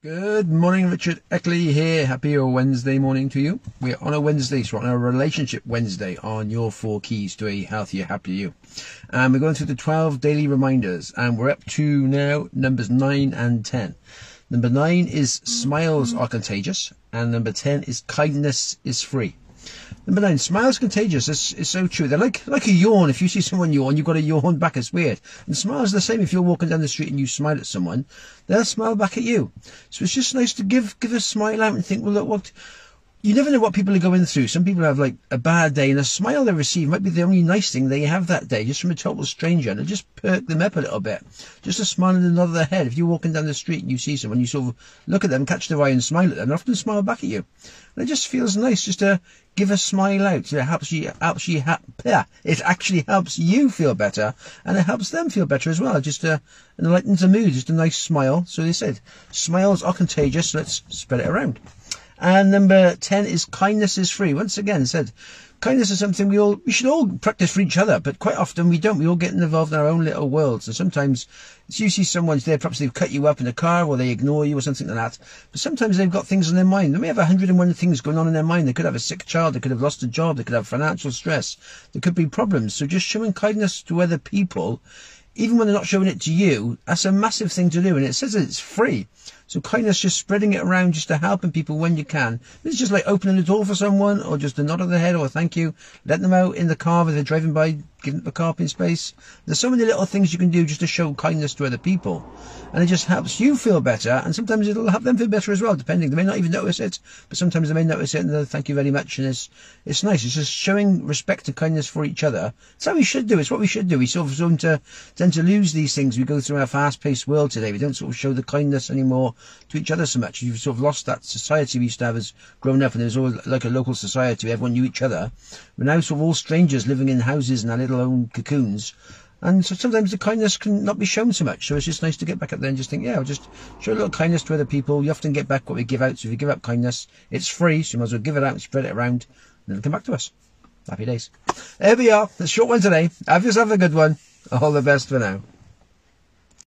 Good morning, Richard Eckley here. Happy Wednesday morning to you. We're on a Wednesday, so we're on a relationship Wednesday on your four keys to a healthier, happier you. And we're going through the 12 daily reminders, and we're up to now numbers 9 and 10. Number 9 is smiles are contagious, and number 10 is kindness is free. Number nine, smiles contagious. It's, it's so true. They're like like a yawn. If you see someone yawn, you've got to yawn back. It's weird. And smiles are the same. If you're walking down the street and you smile at someone, they'll smile back at you. So it's just nice to give give a smile out and think, well, look, what you never know what people are going through. Some people have like a bad day and a smile they receive might be the only nice thing they have that day, just from a total stranger. And it just perk them up a little bit. Just a smile and a nod of the head. If you're walking down the street and you see someone, you sort of look at them, catch their eye and smile at them, and often smile back at you. And it just feels nice just to give a smile out. It helps you, helps you, ha- it actually helps you feel better and it helps them feel better as well. Just a, enlightens the mood, just a nice smile. So they said, smiles are contagious. Let's spread it around. And number 10 is kindness is free. Once again said, kindness is something we all, we should all practice for each other, but quite often we don't. We all get involved in our own little worlds. And sometimes you see someone's there, perhaps they've cut you up in a car or they ignore you or something like that. But sometimes they've got things on their mind. They may have 101 things going on in their mind. They could have a sick child. They could have lost a job. They could have financial stress. There could be problems. So just showing kindness to other people even when they're not showing it to you, that's a massive thing to do. And it says that it's free. So kindness, just spreading it around, just to helping people when you can. It's just like opening the door for someone, or just a nod of the head, or a thank you. Let them out in the car if they're driving by, giving them the carpet space. There's so many little things you can do just to show kindness to other people. And it just helps you feel better, and sometimes it'll help them feel better as well, depending. They may not even notice it, but sometimes they may notice it and they'll thank you very much. And it's, it's nice. It's just showing respect and kindness for each other. It's how we should do. It's what we should do. We sort of tend to, tend to lose these things. We go through our fast-paced world today. We don't sort of show the kindness anymore to each other so much. You've sort of lost that society we used to have as growing up, and there was always like a local society. Everyone knew each other. We're now sort of all strangers living in houses in our little own cocoons. And so sometimes the kindness can not be shown so much. So it's just nice to get back up there and just think, yeah, I'll just show a little kindness to other people. You often get back what we give out. So if you give up kindness, it's free. So you might as well give it out and spread it around. And it'll come back to us. Happy days. There we are. The short one today. Have yourself a good one. All the best for now.